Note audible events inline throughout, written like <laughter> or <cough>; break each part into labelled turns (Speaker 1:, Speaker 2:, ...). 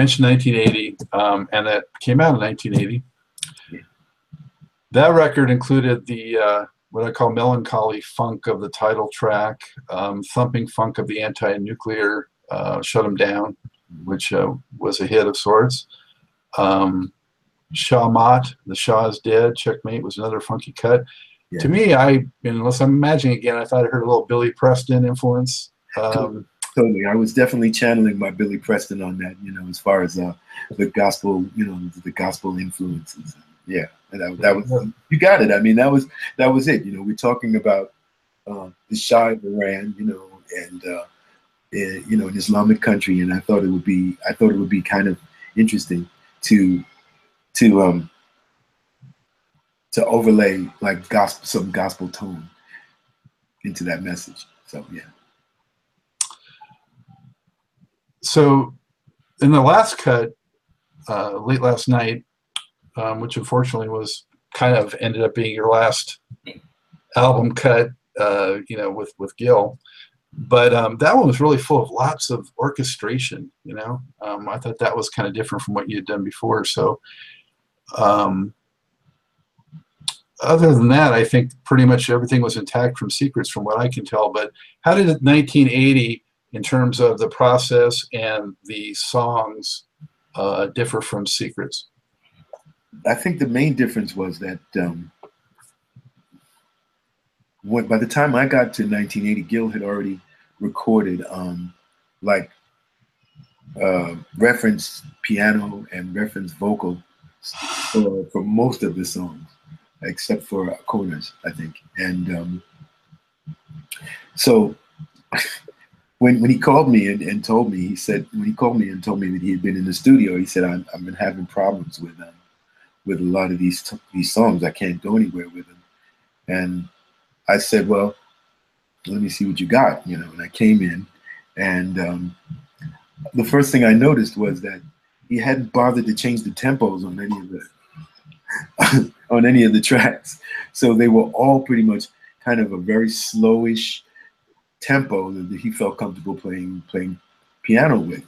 Speaker 1: Mentioned 1980, um, and that came out in 1980. That record included the uh, what I call melancholy funk of the title track, um, thumping funk of the anti-nuclear uh, "Shut 'Em Down," which uh, was a hit of sorts. Um, Shah Mat, The Shah is Dead, Checkmate was another funky cut.
Speaker 2: Yeah.
Speaker 1: To me, I, unless I'm imagining again, I thought I heard a little Billy Preston influence. Um,
Speaker 2: Totally. I was definitely channeling my Billy Preston on that, you know, as far as uh, the gospel, you know, the gospel influences. Yeah. And that, that was, you got it. I mean, that was, that was it. You know, we're talking about uh, the Shah of Iran, you know, and, uh, eh, you know, an Islamic country. And I thought it would be, I thought it would be kind of interesting to, to, um, to overlay like gospel, some gospel tone into that message. So, yeah.
Speaker 1: So in the last cut, uh, late last night, um, which unfortunately was kind of ended up being your last album cut, uh, you know, with with Gil. But um, that one was really full of lots of orchestration. You know, um, I thought that was kind of different from what you had done before. So, um, other than that, I think pretty much everything was intact from Secrets, from what I can tell. But how did 1980, in terms of the process and the songs, uh, differ from Secrets?
Speaker 2: I think the main difference was that um, when, by the time I got to 1980, Gil had already recorded um, like uh, reference piano and reference vocal for, for most of the songs, except for corners, I think. And um, so when when he called me and, and told me, he said when he called me and told me that he had been in the studio, he said I'm, I've been having problems with um, with a lot of these these songs. I can't go anywhere with them. And I said, well, let me see what you got, you know. And I came in, and um, the first thing I noticed was that he hadn't bothered to change the tempos on any of the <laughs> on any of the tracks. So they were all pretty much kind of a very slowish tempo that he felt comfortable playing playing piano with.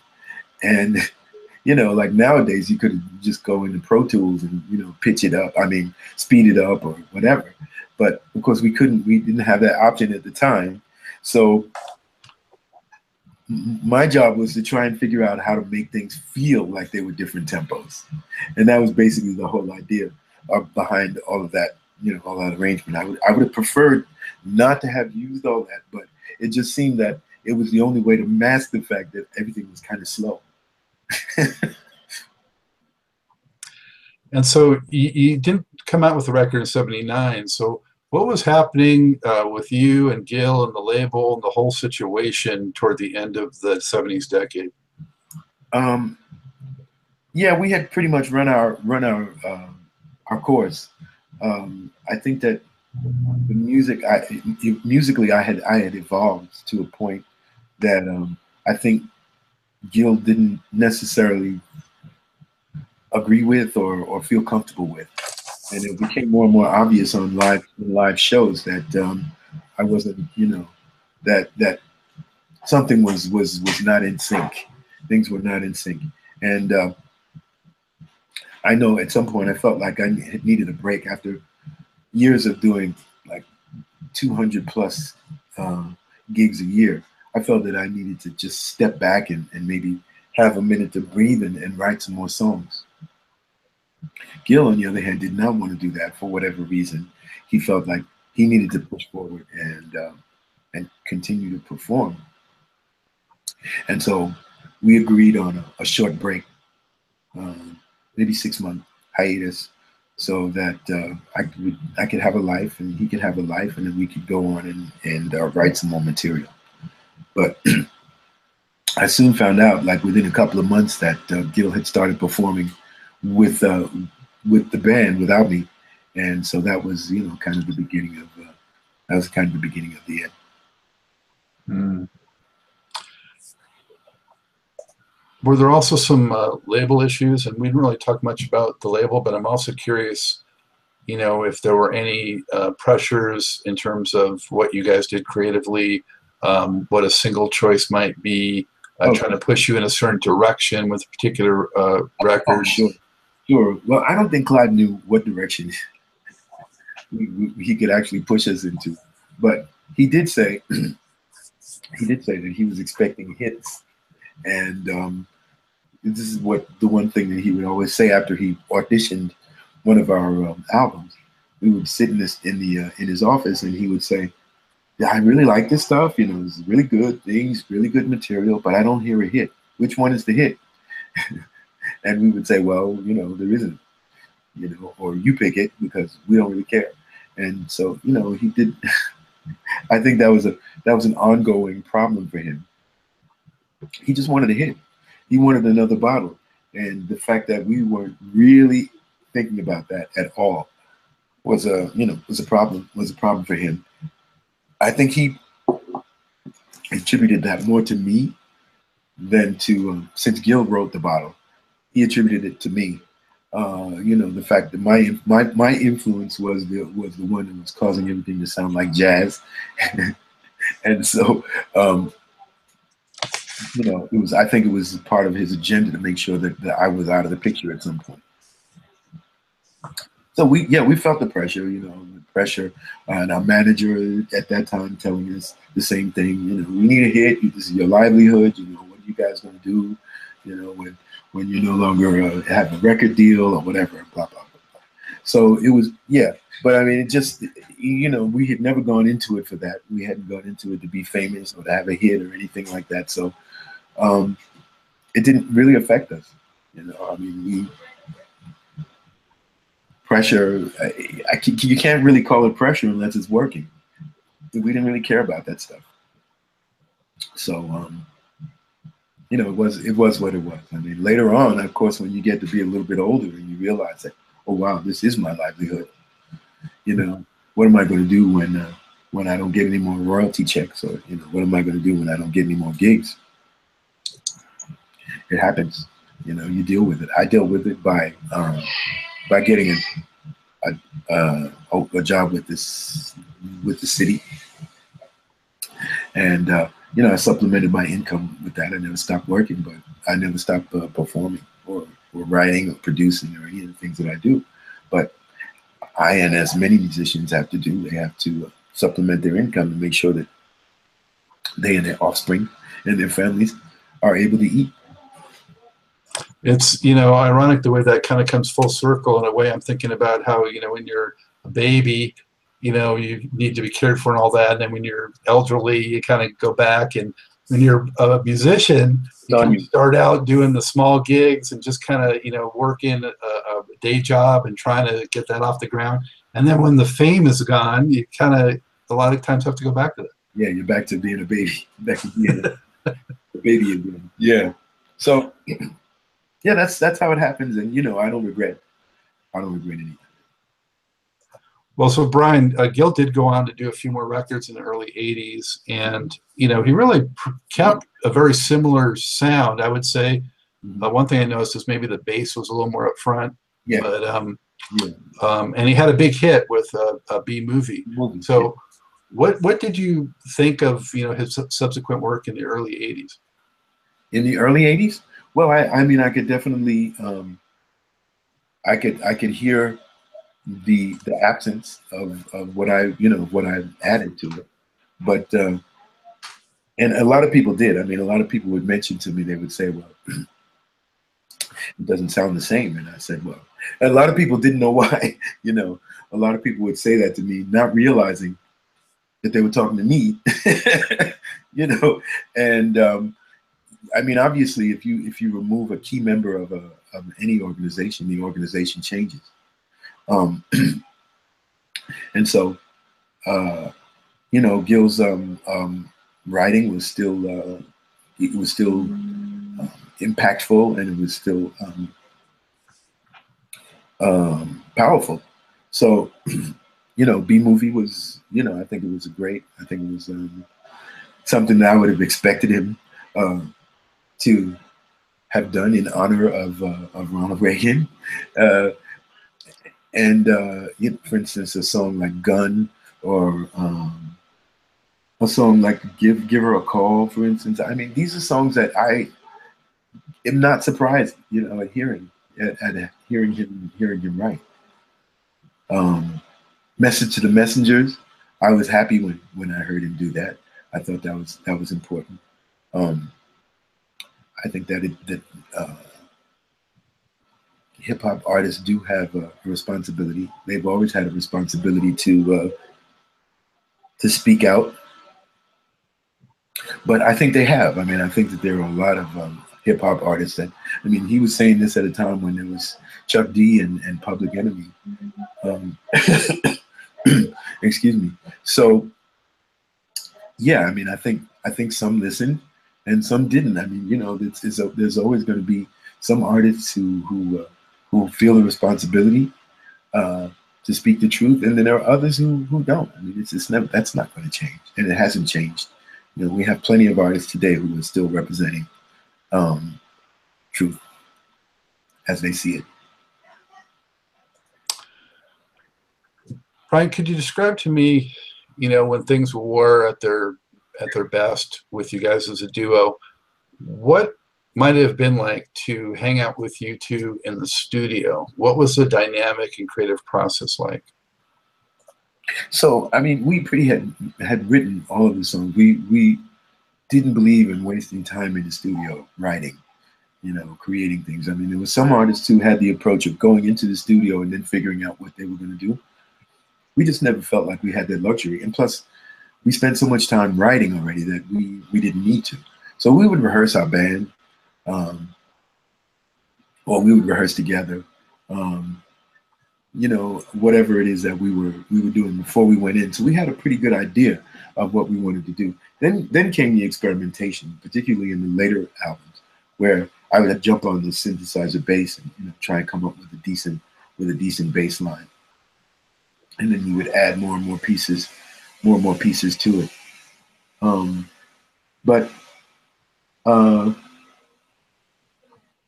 Speaker 2: And you know, like nowadays you could just go into Pro Tools and you know pitch it up. I mean, speed it up or whatever. But of course, we couldn't. We didn't have that option at the time. So my job was to try and figure out how to make things feel like they were different tempos, and that was basically the whole idea behind all of that. You know, all that arrangement. I would I would have preferred not to have used all that, but it just seemed that it was the only way to mask the fact that everything was kind of slow. <laughs>
Speaker 1: and so you, you, didn't come out with the record in 79 so what was happening uh, with you and gil and the label and the whole situation toward the end of the 70s decade
Speaker 2: um, yeah we had pretty much run our run our uh, our course um, i think that the music i musically i had i had evolved to a point that um, i think Gil didn't necessarily agree with or, or feel comfortable with. And it became more and more obvious on live live shows that um, I wasn't, you know, that that something was was was not in sync. Things were not in sync, and uh, I know at some point I felt like I needed a break after years of doing like 200 plus uh, gigs a year. I felt that I needed to just step back and, and maybe have a minute to breathe and, and write some more songs. Gil, on the other hand, did not want to do that for whatever reason. He felt like he needed to push forward and uh, and continue to perform. And so we agreed on a, a short break, um, maybe six month hiatus, so that uh, I could I could have a life and he could have a life, and then we could go on and and uh, write some more material. But <clears throat> I soon found out, like within a couple of months, that uh, Gil had started performing with uh, with the band without me, and so that was you know kind of the beginning of uh, that was kind of the beginning of the end.
Speaker 1: Mm. Were there also some uh, label issues? And we didn't really talk much about the label, but I'm also curious, you know, if there were any uh, pressures in terms of what you guys did creatively um, what a single choice might be, uh,
Speaker 2: Okay.
Speaker 1: trying to push you in a certain direction with particular uh,
Speaker 2: Oh,
Speaker 1: records.
Speaker 2: sure, sure. Well, I don't think Clyde knew what direction <laughs> he could actually push us into, but he did say <clears throat> he did say that he was expecting hits, and um, this is what the one thing that he would always say after he auditioned one of our um, albums. We would sit in this in the uh, in his office, and he would say, "Yeah, I really like this stuff. You know, it's really good things, really good material, but I don't hear a hit. Which one is the hit?" <laughs> and we would say, "Well, you know, there isn't. You know, or you pick it because we don't really care." And so, you know, he did. <laughs> I think that was a that was an ongoing problem for him. He just wanted a hit. He wanted another bottle, and the fact that we weren't really thinking about that at all was a you know was a problem was a problem for him. I think he attributed that more to me than to um, since Gil wrote the bottle, he attributed it to me. Uh, you know the fact that my my my influence was the was the one that was causing everything to sound like jazz, <laughs> and so um, you know it was I think it was part of his agenda to make sure that, that I was out of the picture at some point. So we yeah we felt the pressure you know the pressure uh, and our manager at that time telling us the same thing you know we need a hit. This is your livelihood. You know what are you guys going to do you know when when you no longer uh, have a record deal or whatever blah, blah blah blah. So it was yeah but I mean it just you know we had never gone into it for that. We hadn't gone into it to be famous or to have a hit or anything like that. So um, it didn't really affect us you know I mean we pressure I, I, you can't really call it pressure unless it's working. We didn't really care about that stuff. So um you know it was it was what it was. I mean later on of course when you get to be a little bit older and you realize that oh wow this is my livelihood you know what am i going to do when uh, when i don't get any more royalty checks or you know what am i going to do when i don't get any more gigs it happens you know you deal with it i dealt with it by um by getting a, a, uh, a job with this with the city, and uh, you know I supplemented my income with that. I never stopped working, but I never stopped uh, performing or, or writing or producing or any of the things that I do. But I and as many musicians have to do, they have to uh, supplement their income to make sure that they and their offspring and their families are able to eat.
Speaker 1: It's you know ironic the way that kind of comes full circle in a way. I'm thinking about how you know when you're a baby, you know you need to be cared for and all that, and then when you're elderly, you kind of go back. And when you're a musician, you, start out doing the small gigs and just kind of you know working a, a day job and trying to get that off the ground. And then when the fame is gone, you kind of a lot of times have to go back to that.
Speaker 2: Yeah, you're back to being a baby, back to being a <laughs> baby again. Yeah. So, <clears throat> yeah, that's that's how it happens, and you know, I don't regret. I don't regret anything.
Speaker 1: Well, so Brian uh, Gil did go on to do a few more records in the early '80s, and you know he really pr- kept a very similar sound. I would say uh, one thing I noticed is maybe the bass was a little more up front,
Speaker 2: Yeah.
Speaker 1: but um,
Speaker 2: Yeah.
Speaker 1: um, and he had a big hit with uh, a B movie. So, what what did you think of you know his subsequent work in the early '80s?
Speaker 2: in the early '80s. Well, I, I mean, I could definitely, um, I could, I could hear the the absence of, of what I, you know, what I added to it. But uh, and a lot of people did. I mean, a lot of people would mention to me. They would say, "Well, <clears throat> it doesn't sound the same," and I said, "Well." A lot of people didn't know <laughs> why. You know, a lot of people would say that to me, not realizing that they were talking to me. <laughs> you know, and um, I mean, obviously, if you if you remove a key member of a of any organization, the organization changes. Um, <clears throat> and so, uh, you know, Gil's um, um, writing was still uh, it was still um, impactful and it was still um, um, powerful. So, <clears throat> you know, B movie was you know I think it was great. I think it was something that I would have expected him. Um, to have done in honor of, uh, of Ronald Reagan. Uh, and, uh, you know, for instance, a song like Gun or um, a song like "Give Give Her a Call," for instance. I mean, these are songs that I am not surprised, you know, at hearing at, at hearing him hearing him write. Um, "Message to the Messengers." I was happy when when I heard him do that. I thought that was that was important. Um, I think that it, that uh, hip hop artists do have a responsibility. They've always had a responsibility to uh, to speak out. But I think they have. I mean, I think that there are a lot of um, hip hop artists that. I mean, he was saying this at a time when there was Chuck D and, and Public Enemy. Um, <coughs> excuse me. So, yeah, I mean, I think I think some listened and some didn't. I mean, you know, it's, it's a, there's always going to be some artists who who uh, who feel the responsibility uh, to speak the truth, and then there are others who who don't. I mean, it's just never that's not going to change, and it hasn't changed. You know, we have plenty of artists today who are still representing um, truth as they see it.
Speaker 1: Brian, could you describe to me, you know, when things were at their at their best with you guys as a duo, what might have been like to hang out with you two in the studio? What was the dynamic and creative process like?
Speaker 2: So, I mean, we pretty had had written all of the songs. We we didn't believe in wasting time in the studio writing, you know, creating things. I mean, there was some artists who had the approach of going into the studio and then figuring out what they were going to do. We just never felt like we had that luxury. And plus, we spent so much time writing already that we we didn't need to. So we would rehearse our band, um, or we would rehearse together. Um, you know, whatever it is that we were we were doing before we went in. So we had a pretty good idea of what we wanted to do. Then then came the experimentation, particularly in the later albums, where I would jump on the synthesizer bass and you know, try and come up with a decent with a decent bass line. And then you would add more and more pieces, more and more pieces to it. Um, but uh,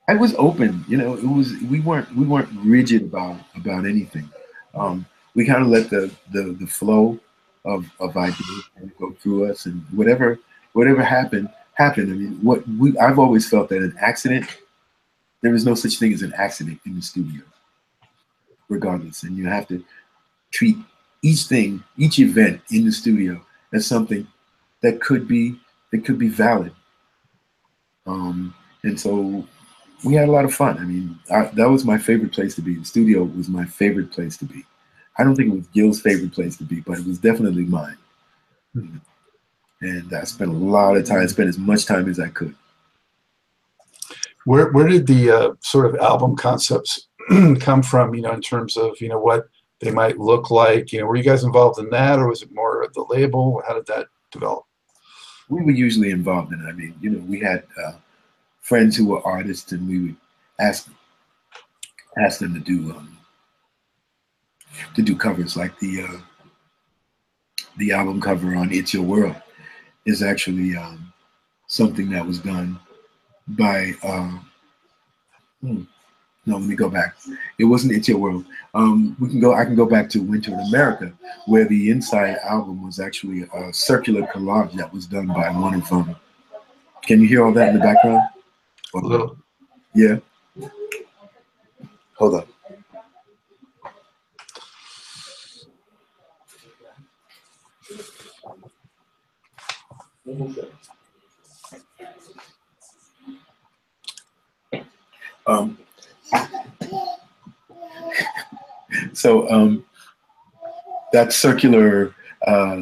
Speaker 2: I was open, you know. It was we weren't we weren't rigid about about anything. Um, we kind of let the, the the flow of of ideas go through us, and whatever whatever happened happened. I mean, what we I've always felt that an accident there is no such thing as an accident in the studio, regardless, and you have to treat each thing, each event in the studio as something that could be that could be valid. Um, and so we had a lot of fun. I mean, I, that was my favorite place to be. The studio was my favorite place to be. I don't think it was Gil's favorite place to be, but it was definitely mine. Mm-hmm. And I spent a lot of time, spent as much time as I could.
Speaker 1: Where where did the uh, sort of album concepts <clears throat> come from? You know, in terms of you know what they might look like. You know, were you guys involved in that, or was it more of the label? How did that develop?
Speaker 2: We were usually involved in it. I mean, you know, we had uh, friends who were artists, and we would ask ask them to do um, to do covers like the uh, the album cover on "It's Your World" is actually um, something that was done by. Uh, hmm, no, let me go back. It wasn't "It's Your World." Um, we can go. I can go back to "Winter in America," where the inside album was actually a circular collage that was done by one of them. Can you hear all that in the background?
Speaker 1: A little.
Speaker 2: Yeah. Hold on. Um, so um, that circular uh,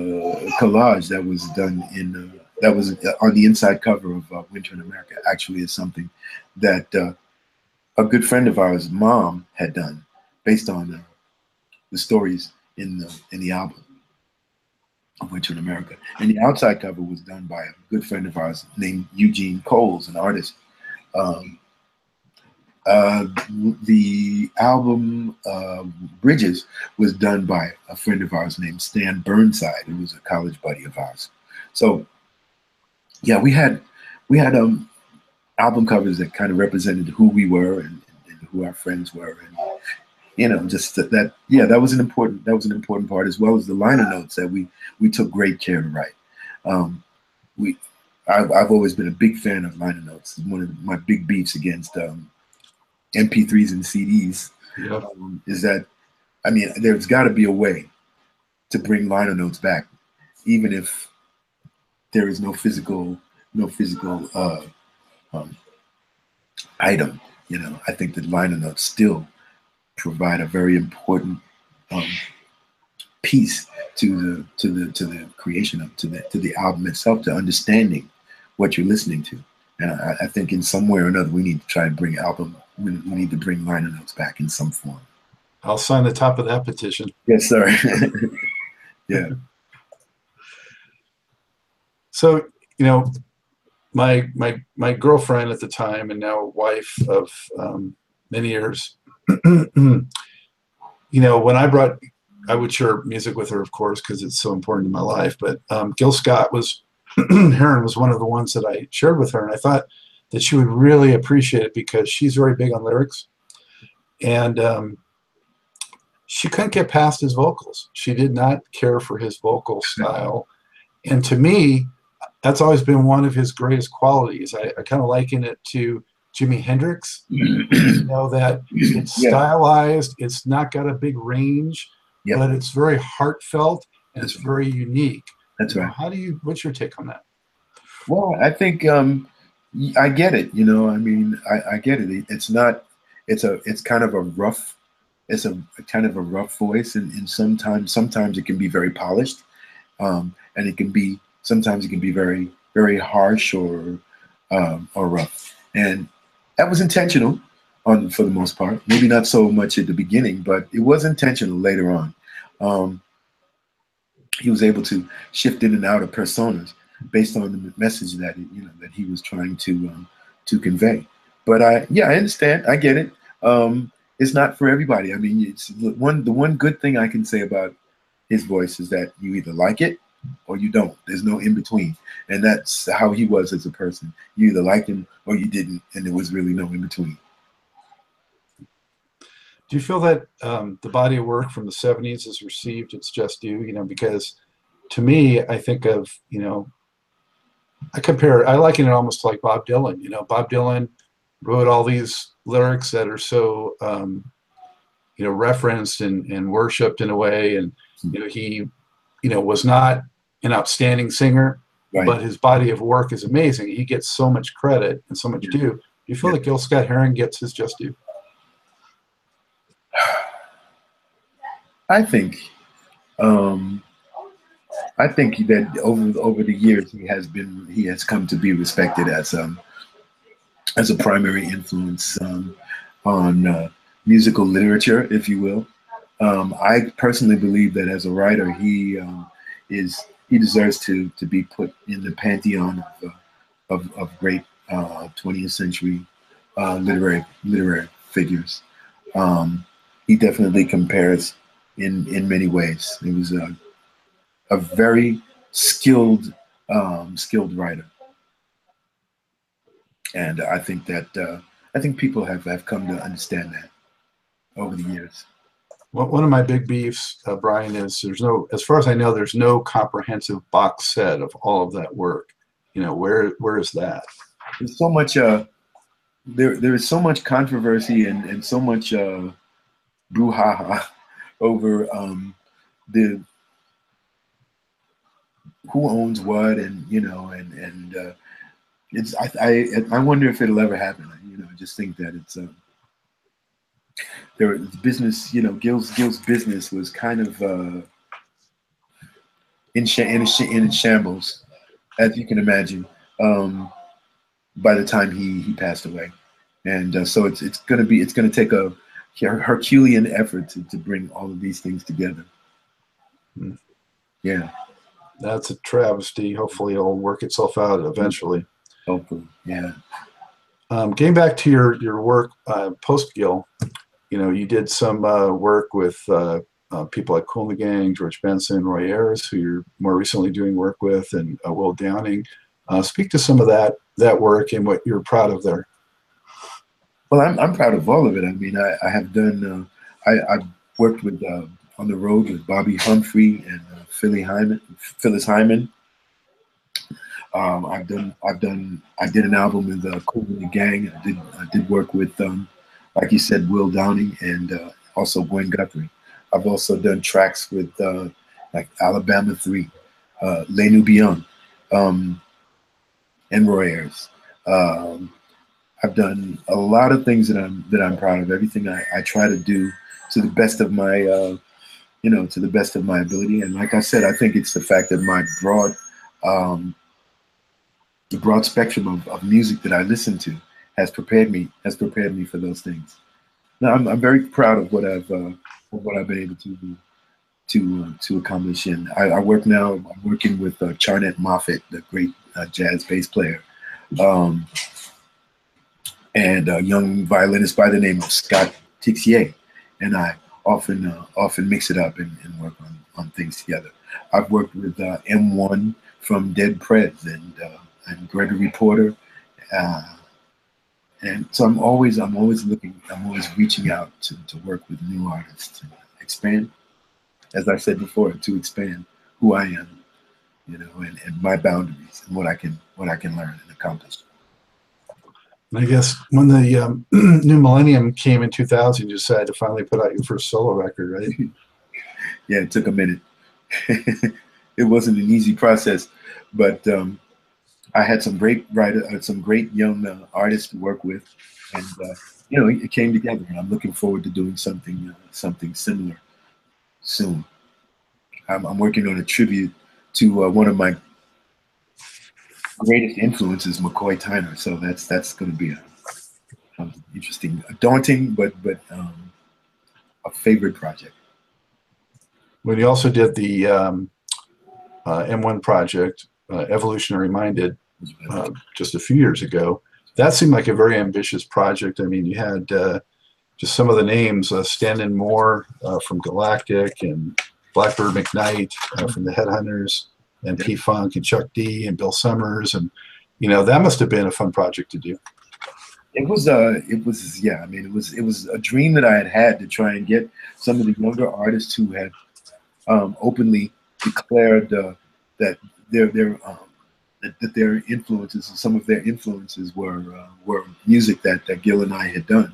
Speaker 2: collage that was done in uh, that was on the inside cover of uh, Winter in America actually is something that uh, a good friend of ours, mom, had done based on uh, the stories in the in the album of Winter in America. And the outside cover was done by a good friend of ours named Eugene Coles, an artist. Um, uh, the album uh, Bridges was done by a friend of ours named Stan Burnside, who was a college buddy of ours. So yeah, we had we had um album covers that kind of represented who we were and, and who our friends were, and you know, just that, that, yeah, that was an important that was an important part as well as the liner notes that we we took great care to write. Um, we, I've, I've always been a big fan of liner notes. One of my big beefs against um, MP3s and CDs um, is that, I mean, there's got to be a way to bring liner notes back, even if there is no physical, no physical uh, um, item. You know, I think that liner notes still provide a very important um, piece to the to the to the creation of to the to the album itself, to understanding what you're listening to. And I, I think in some way or another, we need to try and bring album. We, we need to bring liner notes back in some form.
Speaker 1: I'll sign the top of that petition.
Speaker 2: Yes, sir. <laughs> yeah.
Speaker 1: So, you know, my my my girlfriend at the time and now wife of um, many years, <clears throat> you know, when I brought, I would share music with her, of course, because it's so important in my life. But um, Gil Scott was <clears throat> Heron was one of the ones that I shared with her, and I thought that she would really appreciate it because she's very big on lyrics, and um, she couldn't get past his vocals. She did not care for his vocal <laughs> style, and to me, that's always been one of his greatest qualities. I, I kind of liken it to Jimi Hendrix. <clears throat> you know that it's stylized, it's not got a big range,
Speaker 2: Yep.
Speaker 1: but it's very heartfelt and it's very unique.
Speaker 2: That's right.
Speaker 1: How do you? What's your take on that?
Speaker 2: Well, I think um, I get it. You know, I mean, I, I get it. It- It's not. It's a. It's kind of a rough. It's a, a kind of a rough voice, and, and sometimes sometimes it can be very polished, um, and it can be sometimes it can be very very harsh or um, or rough. And that was intentional, on for the most part. Maybe not so much at the beginning, but it was intentional later on. Um, he was able to shift in and out of personas based on the message that you know that he was trying to um, to convey. But I, yeah, I understand. I get it. Um, it's not for everybody. I mean, it's one. The one good thing I can say about his voice is that you either like it or you don't. There's no in between, and that's how he was as a person. You either liked him or you didn't, and there was really no in between.
Speaker 1: Do you feel that um, the body of work from the '70s is received its just due? You know, because to me, I think of you know, I compare. I liken it almost like Bob Dylan. You know, Bob Dylan wrote all these lyrics that are so um, you know referenced and, and worshipped in a way, and you know he you know was not an outstanding singer,
Speaker 2: Right.
Speaker 1: but his body of work is amazing. He gets so much credit and so much due. Do you feel
Speaker 2: Yeah.
Speaker 1: that Gil Scott Heron gets his just due?
Speaker 2: I think, um, I think that over over the years he has been he has come to be respected as um as a primary influence um, on uh, musical literature, if you will. Um, I personally believe that as a writer, he um, is he deserves to to be put in the pantheon of uh, of, of great uh, 20th century uh, literary literary figures. Um, he definitely compares in in many ways. He was a a very skilled um, skilled writer, and I think that uh, I think people have have come to understand that over the years.
Speaker 1: One one of my big beefs, uh, Brian, is there's no, as far as I know, there's no comprehensive box set of all of that work. You know, where where is that?
Speaker 2: There's so much uh, there there is so much controversy and and so much uh, brouhaha over um, the who owns what and you know and and uh, it's I, I I wonder if it'll ever happen. You know, I just think that it's um, there business. You know, Gil's Gil's business was kind of uh, in sh- in, sh- in shambles, as you can imagine. Um, by the time he he passed away, and uh, so it's it's gonna be it's gonna take a Herculean effort to, to bring all of these things together.
Speaker 1: Hmm.
Speaker 2: Yeah,
Speaker 1: That's a travesty. Hopefully, it'll work itself out eventually.
Speaker 2: hopefully. Yeah.
Speaker 1: Um, getting back to your your work uh, post Gil, you know, you did some uh, work with uh, uh, people like Kool and the Gang, George Benson, Roy Ayers, who you're more recently doing work with, and uh, Will Downing. Uh, speak to some of that that work and what you're proud of there.
Speaker 2: Well, I'm, I'm proud of all of it. I mean, I, I have done, uh, I, I've worked with uh, on the road with Bobbi Humphrey and uh, Philly Hyman, Phyllis Hyman. Um, I've done I've done I did an album with uh, Kool and the Gang. I did I did work with um, like you said Will Downing and uh, also Gwen Guthrie. I've also done tracks with uh, like Alabama Three, uh, Les Nubians, um, and Roy Ayers. Um, I've done a lot of things that I'm that I'm proud of. Everything I, I try to do to the best of my uh, you know to the best of my ability. And like I said, I think it's the fact that my broad um, the broad spectrum of, of music that I listen to has prepared me has prepared me for those things. Now I'm, I'm very proud of what I've uh, what I've been able to do to uh, to accomplish. And I, I, work now. I'm working with uh, Charnett Moffett, the great uh, jazz bass player, um, and a young violinist by the name of Scott Tixier. And I often uh, often mix it up and, and, work on, on things together. I've worked with uh, M1 from Dead Prez and uh, and Gregory Porter. and so I'm always I'm always looking I'm always reaching out to, to work with new artists to expand as I said before, to expand who I am, you know, and, and my boundaries and what I can what I can learn and accomplish.
Speaker 1: I guess when the um, <clears throat> new millennium came in 2000, you decided to finally put out your first solo record, right? <laughs>
Speaker 2: yeah, it took a minute. <laughs> it wasn't an easy process, but um, I had some great writer, uh, some great young uh, artists to work with, and uh, you know, it came together. And I'm looking forward to doing something, uh, something similar soon. I'm, I'm working on a tribute to uh, one of my greatest influence is McCoy Tyner. So that's that's going to be a, a, interesting, a daunting, but but um, a favorite project.
Speaker 1: Well, you also did the um, uh, M1 project, uh, Evolutionary Minded, uh, just a few years ago. That seemed like a very ambitious project. I mean, you had uh, just some of the names, uh, Stanton Moore uh, from Galactic and Blackbird McKnight uh, from the Headhunters and P Funk and Chuck D and Bill Summers. And, you know, that must have been a fun project to do.
Speaker 2: It was, uh, it was, yeah, I mean, it was, it was a dream that I had had to try and get some of the younger artists who had um, openly declared uh, that their, their, um, that, that, their influences, some of their influences were, uh, were music that, that Gil and I had done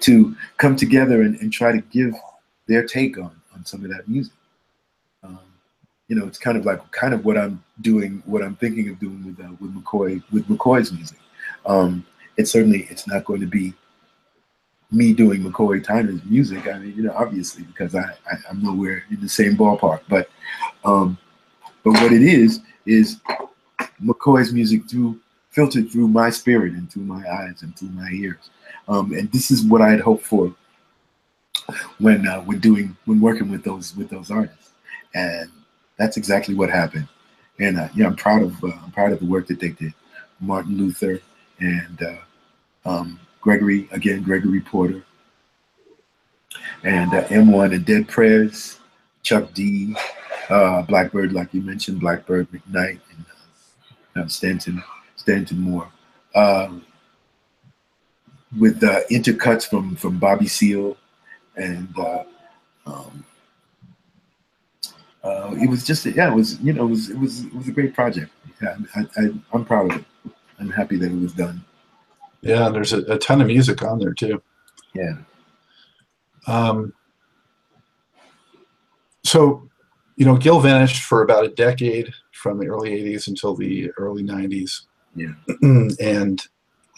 Speaker 2: to come together and, and try to give their take on on some of that music. You know, it's kind of like kind of what I'm doing, what I'm thinking of doing with uh, with McCoy with McCoy's music. Um, it's certainly it's not going to be me doing McCoy Tyner's music. I mean, you know, obviously because I, I am nowhere in the same ballpark, but um, but what it is is McCoy's music through filtered through my spirit and through my eyes and through my ears. Um, and this is what I had hoped for when uh, when doing when working with those with those artists, and that's exactly what happened. And uh, yeah, I'm proud of uh, I'm proud of the work that they did. Martin Luther and uh, um, Gregory again, Gregory Porter, and uh, M1 and Dead Prez, Chuck D, uh, Blackbird, like you mentioned, Blackbird McKnight, and uh, Stanton Stanton Moore. Um, with intercuts from from Bobby Seale, and um, uh, it was just yeah, it was you know it was it was it was a great project. Yeah, I, I, I'm proud of it. I'm happy that it was done.
Speaker 1: Yeah, there's a, a ton of music on there too.
Speaker 2: Yeah.
Speaker 1: Um, so, you know, Gil vanished for about a decade from the early 80s until the early 90s.
Speaker 2: Yeah. <clears throat>
Speaker 1: and,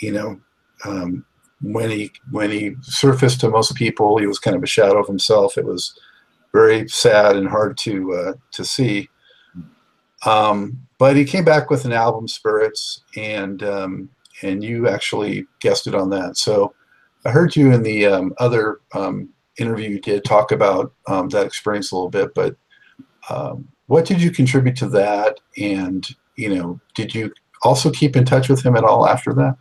Speaker 1: you know, um, when he when he surfaced to most people, he was kind of a shadow of himself. It was very sad and hard to uh, to see. Um, but he came back with an album, Spirits, and um, and you actually guessed it on that. So I heard you in the um, other um, interview you did talk about um, that experience a little bit. But um, what did you contribute to that? And you know, did you also keep in touch with him at all after that?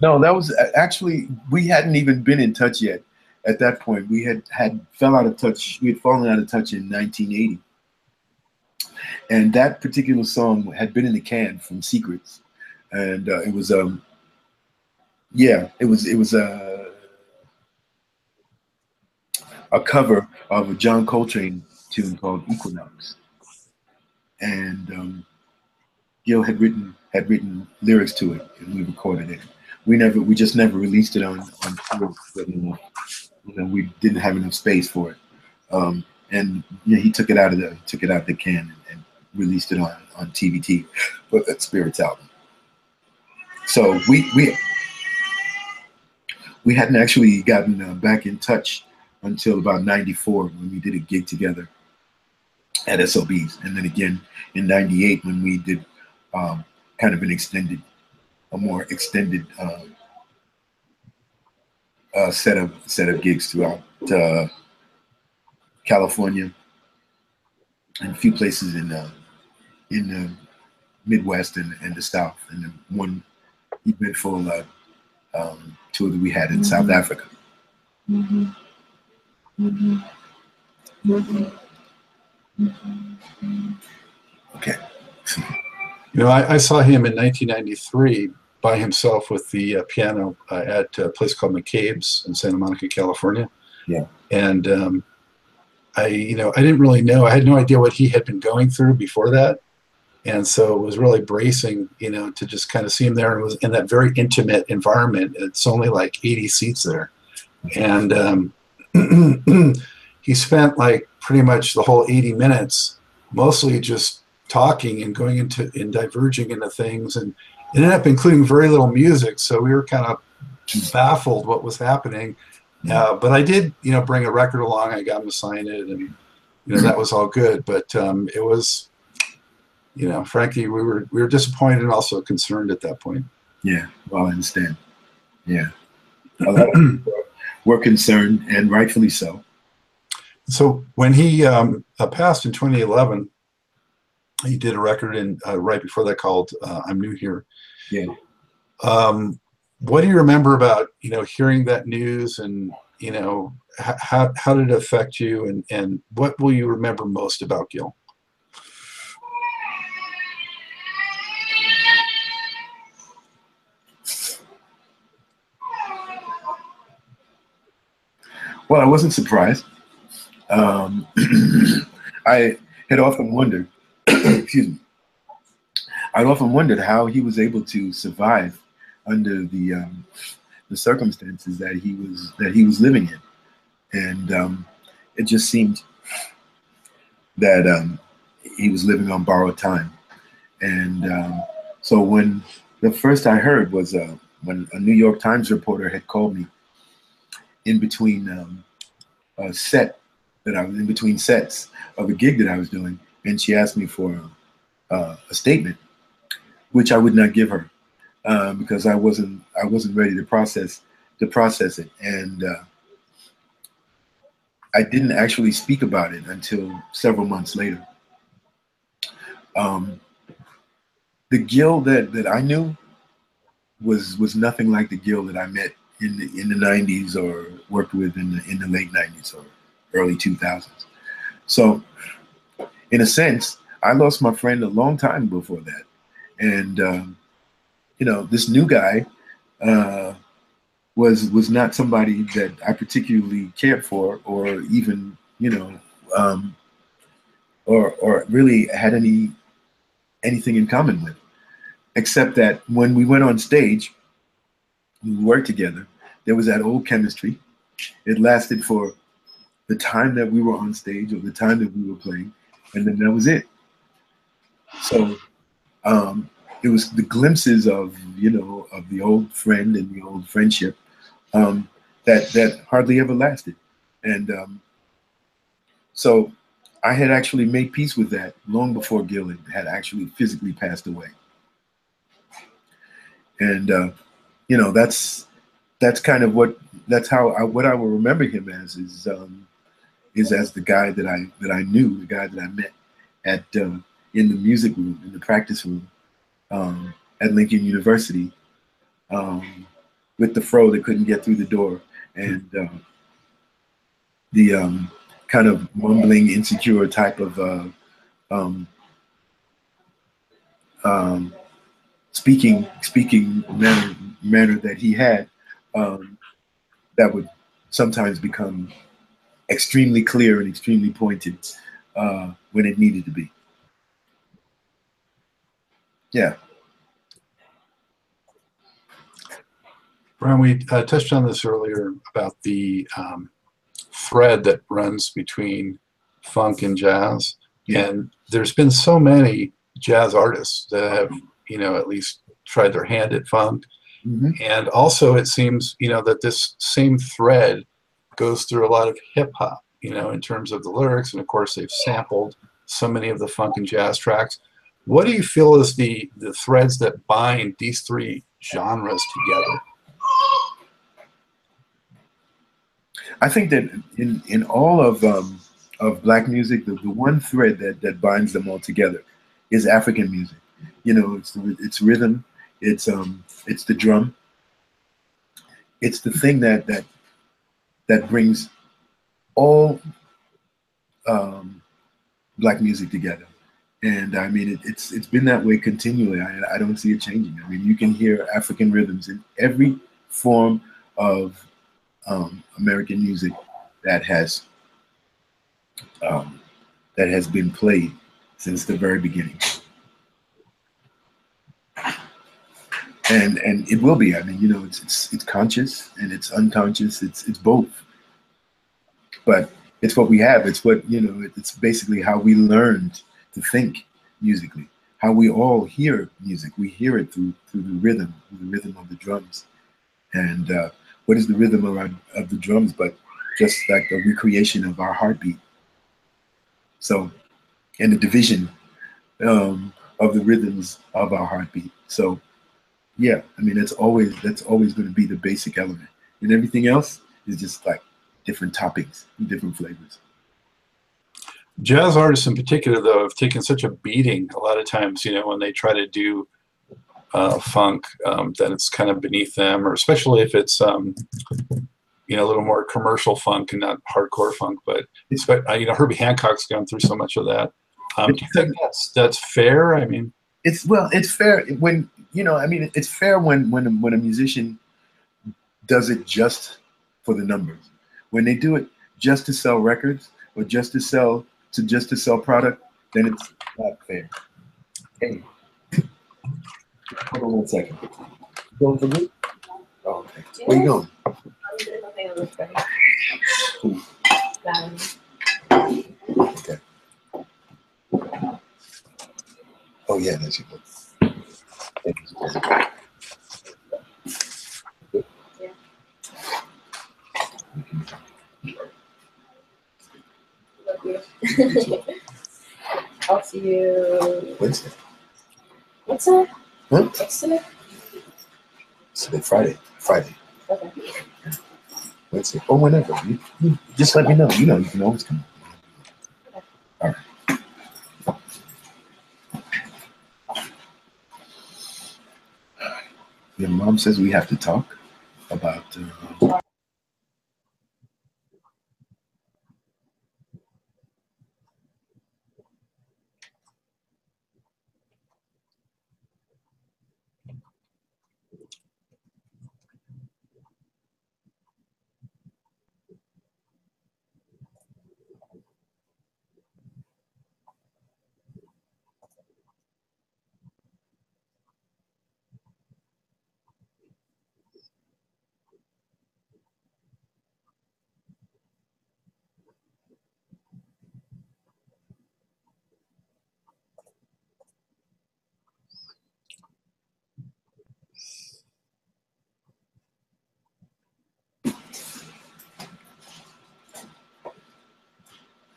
Speaker 2: No, that was actually we hadn't even been in touch yet. At that point, we had had fell out of touch. We had fallen out of touch in 1980, and that particular song had been in the can from Secrets, and uh, it was um, yeah, it was it was a a cover of a John Coltrane tune called Equinox, and um, Gil had written had written lyrics to it, and we recorded it. We never, we just never released it on on tour. But, you, know, you know, we didn't have enough space for it. Um, and yeah, he took it out of the took it out of the can and, and released it on on TVT for that Spirits album. So we we we hadn't actually gotten uh, back in touch until about '94 when we did a gig together at SOBs, and then again in '98 when we did um, kind of an extended, a more extended uh, uh, set of set of gigs throughout uh, California and a few places in uh, in the Midwest and, and the South, and then one eventful uh, um, tour that we had in mm-hmm. South Africa. Mm-hmm. Mm-hmm. mm-hmm. Okay.
Speaker 1: You know, I, I, saw him in 1993 by himself with the uh, piano uh, at a place called McCabe's in Santa Monica, California.
Speaker 2: Yeah.
Speaker 1: And um, I, you know, I didn't really know. I had no idea what he had been going through before that, and so it was really bracing, you know, to just kind of see him there. And it was in that very intimate environment. It's only like 80 seats there, and um, <clears throat> he spent like pretty much the whole 80 minutes, mostly just talking and going into and diverging into things and it ended up including very little music so we were kind of baffled what was happening. Uh, but i did you know bring a record along. I got him to sign it and you know that was all good. But um, it was you know frankly we were we were disappointed and also concerned at that point.
Speaker 2: Yeah. Well i understand. Yeah. We're concerned and rightfully so.
Speaker 1: So when he um, uh, passed in 2011 he did a record in uh, right before that called uh, "I'm New Here."
Speaker 2: Yeah.
Speaker 1: Um, what do you remember about you know hearing that news and you know how how did it affect you and and what will you remember most about Gil?
Speaker 2: Well, I wasn't surprised. Um, <clears throat> I had often wondered <clears throat> excuse me, I'd often wondered how he was able to survive under the um, the circumstances that he was that he was living in, and um, it just seemed that um, he was living on borrowed time. And um, so when the first I heard was uh, when a New York Times reporter had called me in between um, a set that I was in between sets of a gig that I was doing, and she asked me for uh, a statement, which I would not give her uh, because I wasn't I wasn't ready to process to process it, and uh, I didn't actually speak about it until several months later. Um, the Gil that that I knew was was nothing like the Gil that I met in the in the 90s or worked with in the in the late 90s or early 2000s. So in a sense, I lost my friend a long time before that. And, um, you know, this new guy uh, was was not somebody that I particularly cared for or even, you know, um, or, or really had any anything in common with. Except that when we went on stage, we worked together, there was that old chemistry. It lasted for the time that we were on stage or the time that we were playing and then that was it. So um, it was the glimpses of you know of the old friend and the old friendship um, that that hardly ever lasted, and um, so I had actually made peace with that long before Gil had actually physically passed away, and uh, you know that's that's kind of what that's how I, what I will remember him as is um, is as the guy that I that I knew, the guy that I met at uh, in the music room, in the practice room um, at Lincoln University, um, with the fro that couldn't get through the door, and uh, the um, kind of mumbling, insecure type of uh, um, speaking speaking manner, manner that he had that would sometimes become extremely clear and extremely pointed uh, when it needed to be. Yeah.
Speaker 1: Brian, we uh, touched on this earlier about the um, thread that runs between funk and jazz.
Speaker 2: Yeah.
Speaker 1: And there's been so many jazz artists that have, you know, at least tried their hand at funk.
Speaker 2: hmm
Speaker 1: And also, it seems, you know, that this same thread goes through a lot of hip hop, you know, in terms of the lyrics. And of course, they've sampled so many of the funk and jazz tracks. What do you feel is the, the threads that bind these three genres together?
Speaker 2: I think that in in all of um, of black music, the, the one thread that that binds them all together is African music. You know, it's it's rhythm, it's um it's the drum, it's the thing that that that brings all um, black music together. And I mean, it, it's it's been that way continually. I, I don't see it changing. I mean, you can hear African rhythms in every form of um, American music that has um, that has been played since the very beginning, and and it will be. I mean, you know, it's it's it's conscious and it's unconscious. It's it's both, but it's what we have. It's what you know. It's basically how we learned to think musically. How we all hear music. We hear it through through the rhythm, the rhythm of the drums, and. Uh, what is the rhythm of, our, of the drums but just like the recreation of our heartbeat so and the division um, of the rhythms of our heartbeat so yeah i mean that's always that's always going to be the basic element and everything else is just like different toppings different flavors
Speaker 1: Jazz artists in particular, though, have taken such a beating a lot of times, you know, when they try to do uh, funk, um, that it's kind of beneath them, or especially if it's, um, you know, a little more commercial funk and not hardcore funk. But, uh, you know, Herbie Hancock's gone through so much of that. Um, do you think that's, that's fair? I mean,
Speaker 2: it's well it's fair when you know i mean it's fair when when when a musician does it just for the numbers when they do it just to sell records or just to sell to just to sell product then it's not fair. Hey. Hold on one second. Going for me? Oh, okay. Where you going? Okay. Oh yeah that's your book <laughs>
Speaker 3: I'll see you.
Speaker 2: Wednesday.
Speaker 3: What's that?
Speaker 2: Huh?
Speaker 3: What's today?
Speaker 2: Today, Friday. Friday.
Speaker 3: Okay.
Speaker 2: Wednesday. Or whenever. You, you just let me know. You know, you can always come. All right. Your mom says we have to talk about. Uh,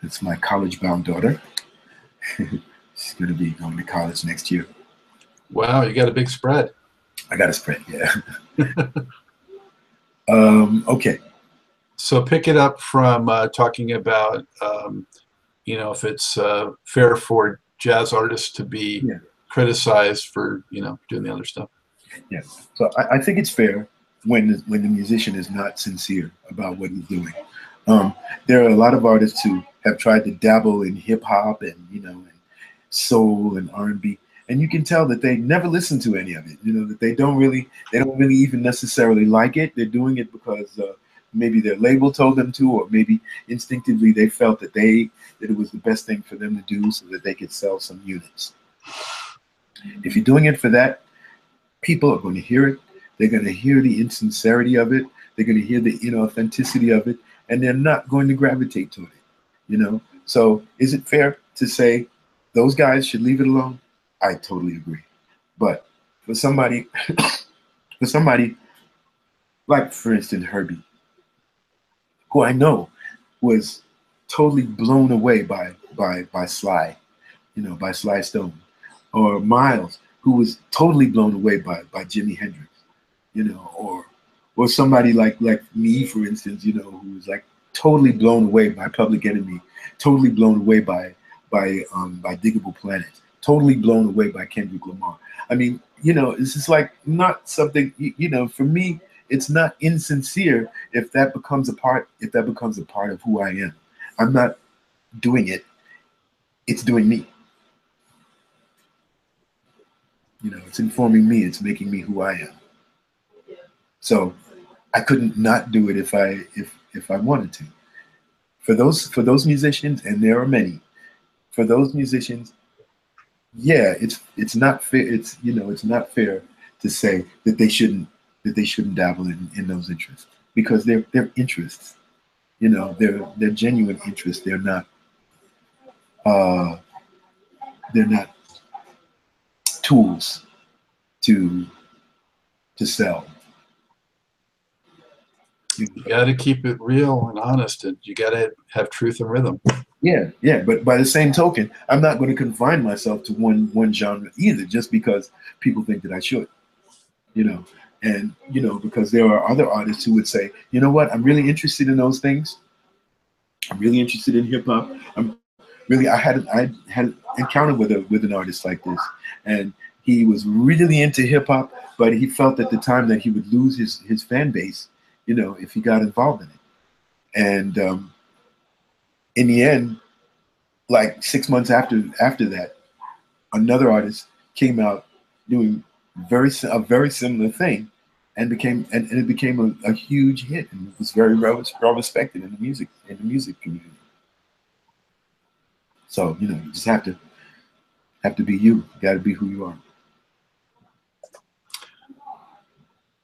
Speaker 2: it's my college-bound daughter. <laughs> She's going to be going to college next year.
Speaker 1: wow, you got a big spread.
Speaker 2: I got a spread. Yeah. <laughs> um, okay.
Speaker 1: So pick it up from uh, talking about, um, you know, if it's uh, fair for jazz artists to be
Speaker 2: Yeah.
Speaker 1: criticized for, you know, doing the other stuff. Yeah.
Speaker 2: So I, I think it's fair when when the musician is not sincere about what he's doing. Um, there are a lot of artists who have tried to dabble in hip hop and you know and soul and R and B, and you can tell that they never listen to any of it. You know that they don't really they don't really even necessarily like it. They're doing it because uh, maybe their label told them to, or maybe instinctively they felt that they that it was the best thing for them to do so that they could sell some units. If you're doing it for that, people are going to hear it. They're going to hear the insincerity of it. They're going to hear the inauthenticity of it, and they're not going to gravitate to it. You know. So, is it fair to say those guys should leave it alone? I totally agree. But for somebody, <coughs> for somebody like, for instance, Herbie, who I know was totally blown away by by by Sly, you know, by Sly Stone, or Miles, who was totally blown away by by Jimi Hendrix, you know, or or somebody like like me, for instance, you know, who was like totally blown away by Public Enemy, totally blown away by by um by Digable Planets, totally blown away by Kendrick Lamar. I mean, you know, this is like not something, you, you know, for me, it's not insincere if that becomes a part if that becomes a part of who I am. I'm not doing it. It's doing me. You know, it's informing me, it's making me who I am. So I couldn't not do it if I if if I wanted to. For those for those musicians, and there are many, for those musicians, yeah, it's it's not fair. It's you know, it's not fair to say that they shouldn't that they shouldn't dabble in, in those interests because they're they're interests. You know, they're they're genuine interests. They're not uh they're not tools to to sell.
Speaker 1: You got to keep it real and honest, and you got to have truth and rhythm.
Speaker 2: Yeah, yeah, but by the same token, I'm not going to confine myself to one one genre either, just because people think that I should. You know, and you know because there are other artists who would say you know what i'm really interested in those things i'm really interested in hip-hop i'm really i had i had encounter with a with an artist like this and he was really into hip-hop but he felt at the time that he would lose his his fan base you know if he got involved in it and um in the end like six months after after that another artist came out doing very a very similar thing, and became and, and it became a, a, huge hit and was very well, well respected in the music in the music community. So you know, you just have to have to be you. You got to be who you are.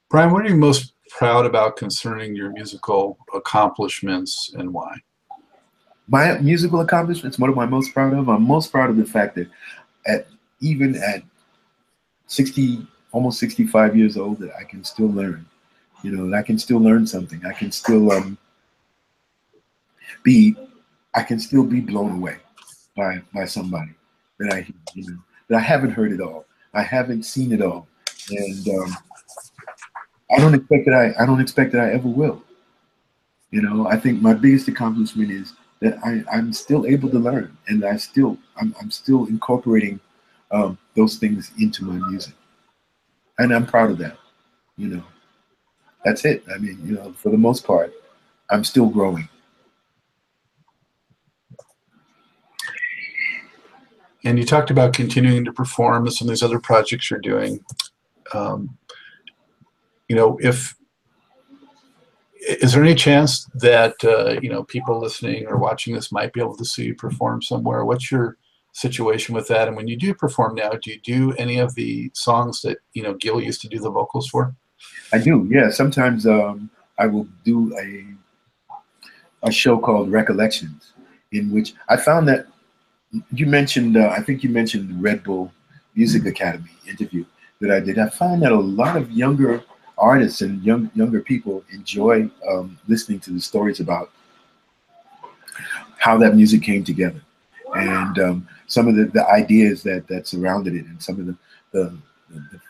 Speaker 1: Brian, what are you most proud about concerning your musical accomplishments and why?
Speaker 2: My musical accomplishments, what am I most proud of? I'm most proud of the fact that at even at 60, almost 65 years old, that I can still learn. You know, that I can still learn something. I can still um, be, I can still be blown away by by somebody that I, you know, that I haven't heard it all. I haven't seen it all, and um, I don't expect that I, I don't expect that I ever will. You know, I think my biggest accomplishment is that I, I'm still able to learn, and I still, I'm, I'm still incorporating um, those things into my music. And I'm proud of that. You know, that's it. I mean, you know, for the most part, I'm still growing.
Speaker 1: And you talked about continuing to perform and some of these other projects you're doing. Um, you know, if is there any chance that uh, you know people listening or watching this might be able to see you perform somewhere? What's your situation with that? And when you do perform now, do you do any of the songs that you know Gil used to do the vocals for?
Speaker 2: I do. Yeah. Sometimes um, I will do a a show called Recollections, in which I found that you mentioned. Uh, I think you mentioned the Red Bull Music Academy interview that I did. I found that a lot of younger artists and young younger people enjoy um, listening to the stories about how that music came together and um, some of the, the ideas that that surrounded it and some of the the, the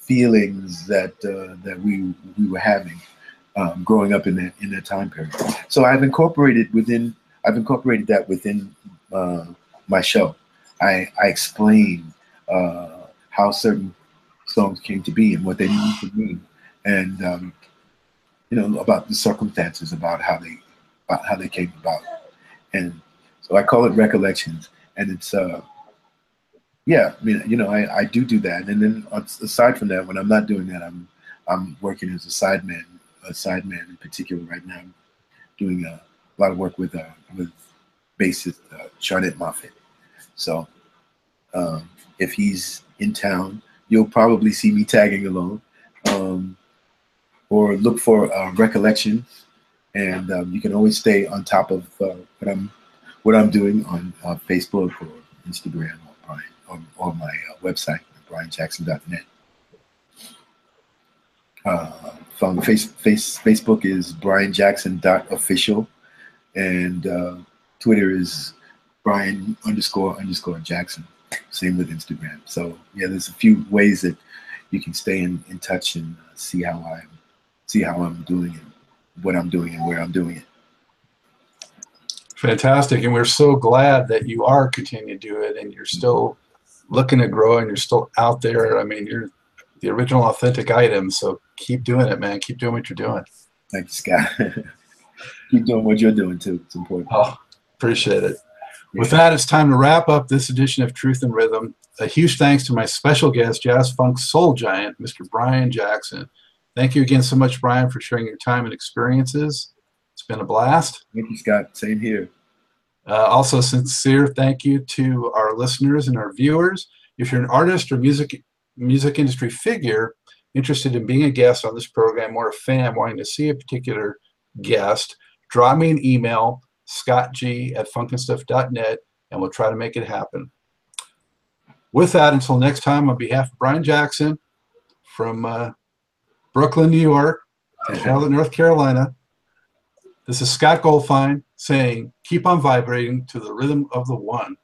Speaker 2: feelings that uh, that we we were having um, growing up in that in that time period. So I've incorporated within I've incorporated that within uh, my show. I I explain uh, how certain songs came to be and what they mean to me, and um, you know about the circumstances about how they about how they came about, and so I call it recollections. And it's uh yeah i mean you know i i do do that. And then aside from that when i'm not doing that i'm i'm working as a sideman a sideman in particular right now. Doing a, lot of work with uh with bassist uh, Charnett Moffett. So Um, if he's in town, you'll probably see me tagging along. Um, or look for uh, recollections, and um, you can always stay on top of uh, what I'm what I'm doing on uh, Facebook or Instagram or Brian or, or my uh, website, brianjackson.net. Uh, from face, face, Facebook is brianjackson.official, and uh, Twitter is Brian underscore underscore Jackson. Same with Instagram. So yeah, there's a few ways that you can stay in, in touch and uh, see how I'm see how I'm doing it, what I'm doing, and where I'm doing it.
Speaker 1: Fantastic. And we're so glad that you are continuing to do it and you're still looking to grow and you're still out there. I mean, you're the original authentic item. So keep doing it, man. Keep doing what you're doing.
Speaker 2: Thank you, Scott. <laughs> keep doing what you're doing too. It's important.
Speaker 1: Oh, appreciate it. With that, it's time to wrap up this edition of Truth and Rhythm. A huge thanks to my special guest, jazz funk soul giant, Mr. Brian Jackson. Thank you again so much, Brian, for sharing your time and experiences. It's been a blast.
Speaker 2: Thank you, Scott. Same here.
Speaker 1: Uh, also, sincere thank you to our listeners and our viewers. If you're an artist or music music industry figure interested in being a guest on this program or a fan wanting to see a particular guest, drop me an email, scottg at funknstuff.net, and we'll try to make it happen. With that, until next time, on behalf of Brian Jackson from uh, Brooklyn, New York, and Charlotte, North Carolina, this is Scott Goldfine saying, keep on vibrating to the rhythm of the one.